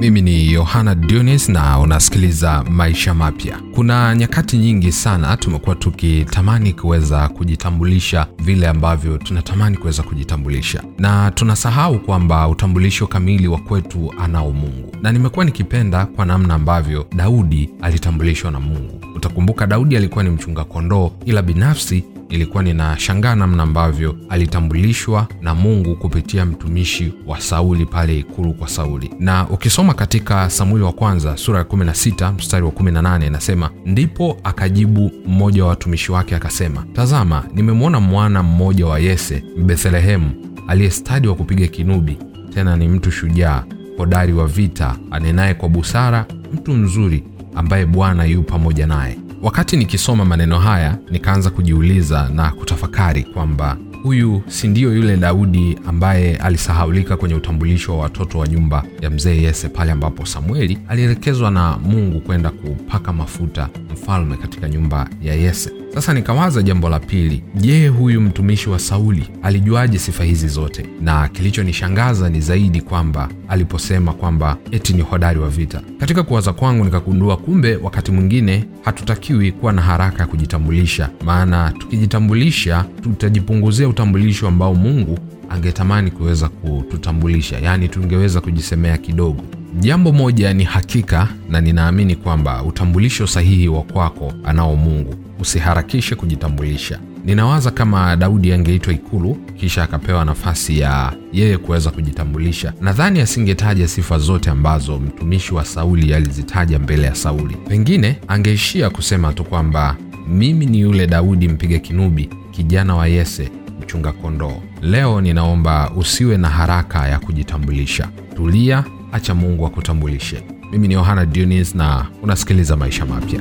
Mimi ni Yohana Dunis na unasikiliza Maisha Mapya. Kuna nyakati nyingi sana tumekuwa tukitamani kuweza kujitambulisha vile ambavyo tunatamani kuweza kujitambulisha, na tunasahau kwamba utambulisho kamili wa kwetu anao Mungu, na nimekuwa nikipenda kwa namna ambavyo Daudi alitambulishwa na Mungu. Utakumbuka Daudi alikuwa ni mchunga kondoo, ila binafsi ilikuwa ninashangaa namna ambavyo alitambulishwa na Mungu kupitia mtumishi wa Sauli pale ikulu kwa Sauli. Na ukisoma katika Samueli wa kwanza sura ya 16 mstari wa 18 inasema, ndipo akajibu mmoja wa watumishi wake akasema, tazama, nimemwona mwana mmoja wa Yese Mbethlehemu aliyestadi wa kupiga kinubi, tena ni mtu shujaa hodari wa vita, anenaye kwa busara, mtu mzuri ambaye Bwana yu pamoja naye. Wakati nikisoma maneno haya nikaanza kujiuliza na kutafakari kwamba huyu si ndiyo yule Daudi ambaye alisahaulika kwenye utambulisho wa watoto wa nyumba ya mzee Yese, pale ambapo Samueli alielekezwa na Mungu kwenda kupaka mafuta mfalme katika nyumba ya Yese. Sasa nikawaza jambo la pili, je, huyu mtumishi wa Sauli alijuaje sifa hizi zote? Na kilichonishangaza ni zaidi kwamba aliposema kwamba eti ni hodari wa vita. Katika kuwaza kwangu nikagundua kumbe wakati mwingine hatutakiwi kuwa na haraka ya kujitambulisha, maana tukijitambulisha tutajipunguzia utambulisho ambao Mungu angetamani kuweza kututambulisha, yaani tungeweza kujisemea kidogo. Jambo moja ni hakika na ninaamini kwamba utambulisho sahihi wa kwako anao Mungu. Usiharakishe kujitambulisha. Ninawaza kama Daudi angeitwa ikulu kisha akapewa nafasi ya yeye kuweza kujitambulisha, nadhani asingetaja sifa zote ambazo mtumishi wa Sauli alizitaja mbele ya Sauli. Pengine angeishia kusema tu kwamba mimi ni yule Daudi mpiga kinubi, kijana wa Yese, mchunga kondoo. Leo ninaomba usiwe na haraka ya kujitambulisha. Tulia, acha Mungu akutambulishe. Mimi ni Yohana Dionis na unasikiliza Maisha Mapya.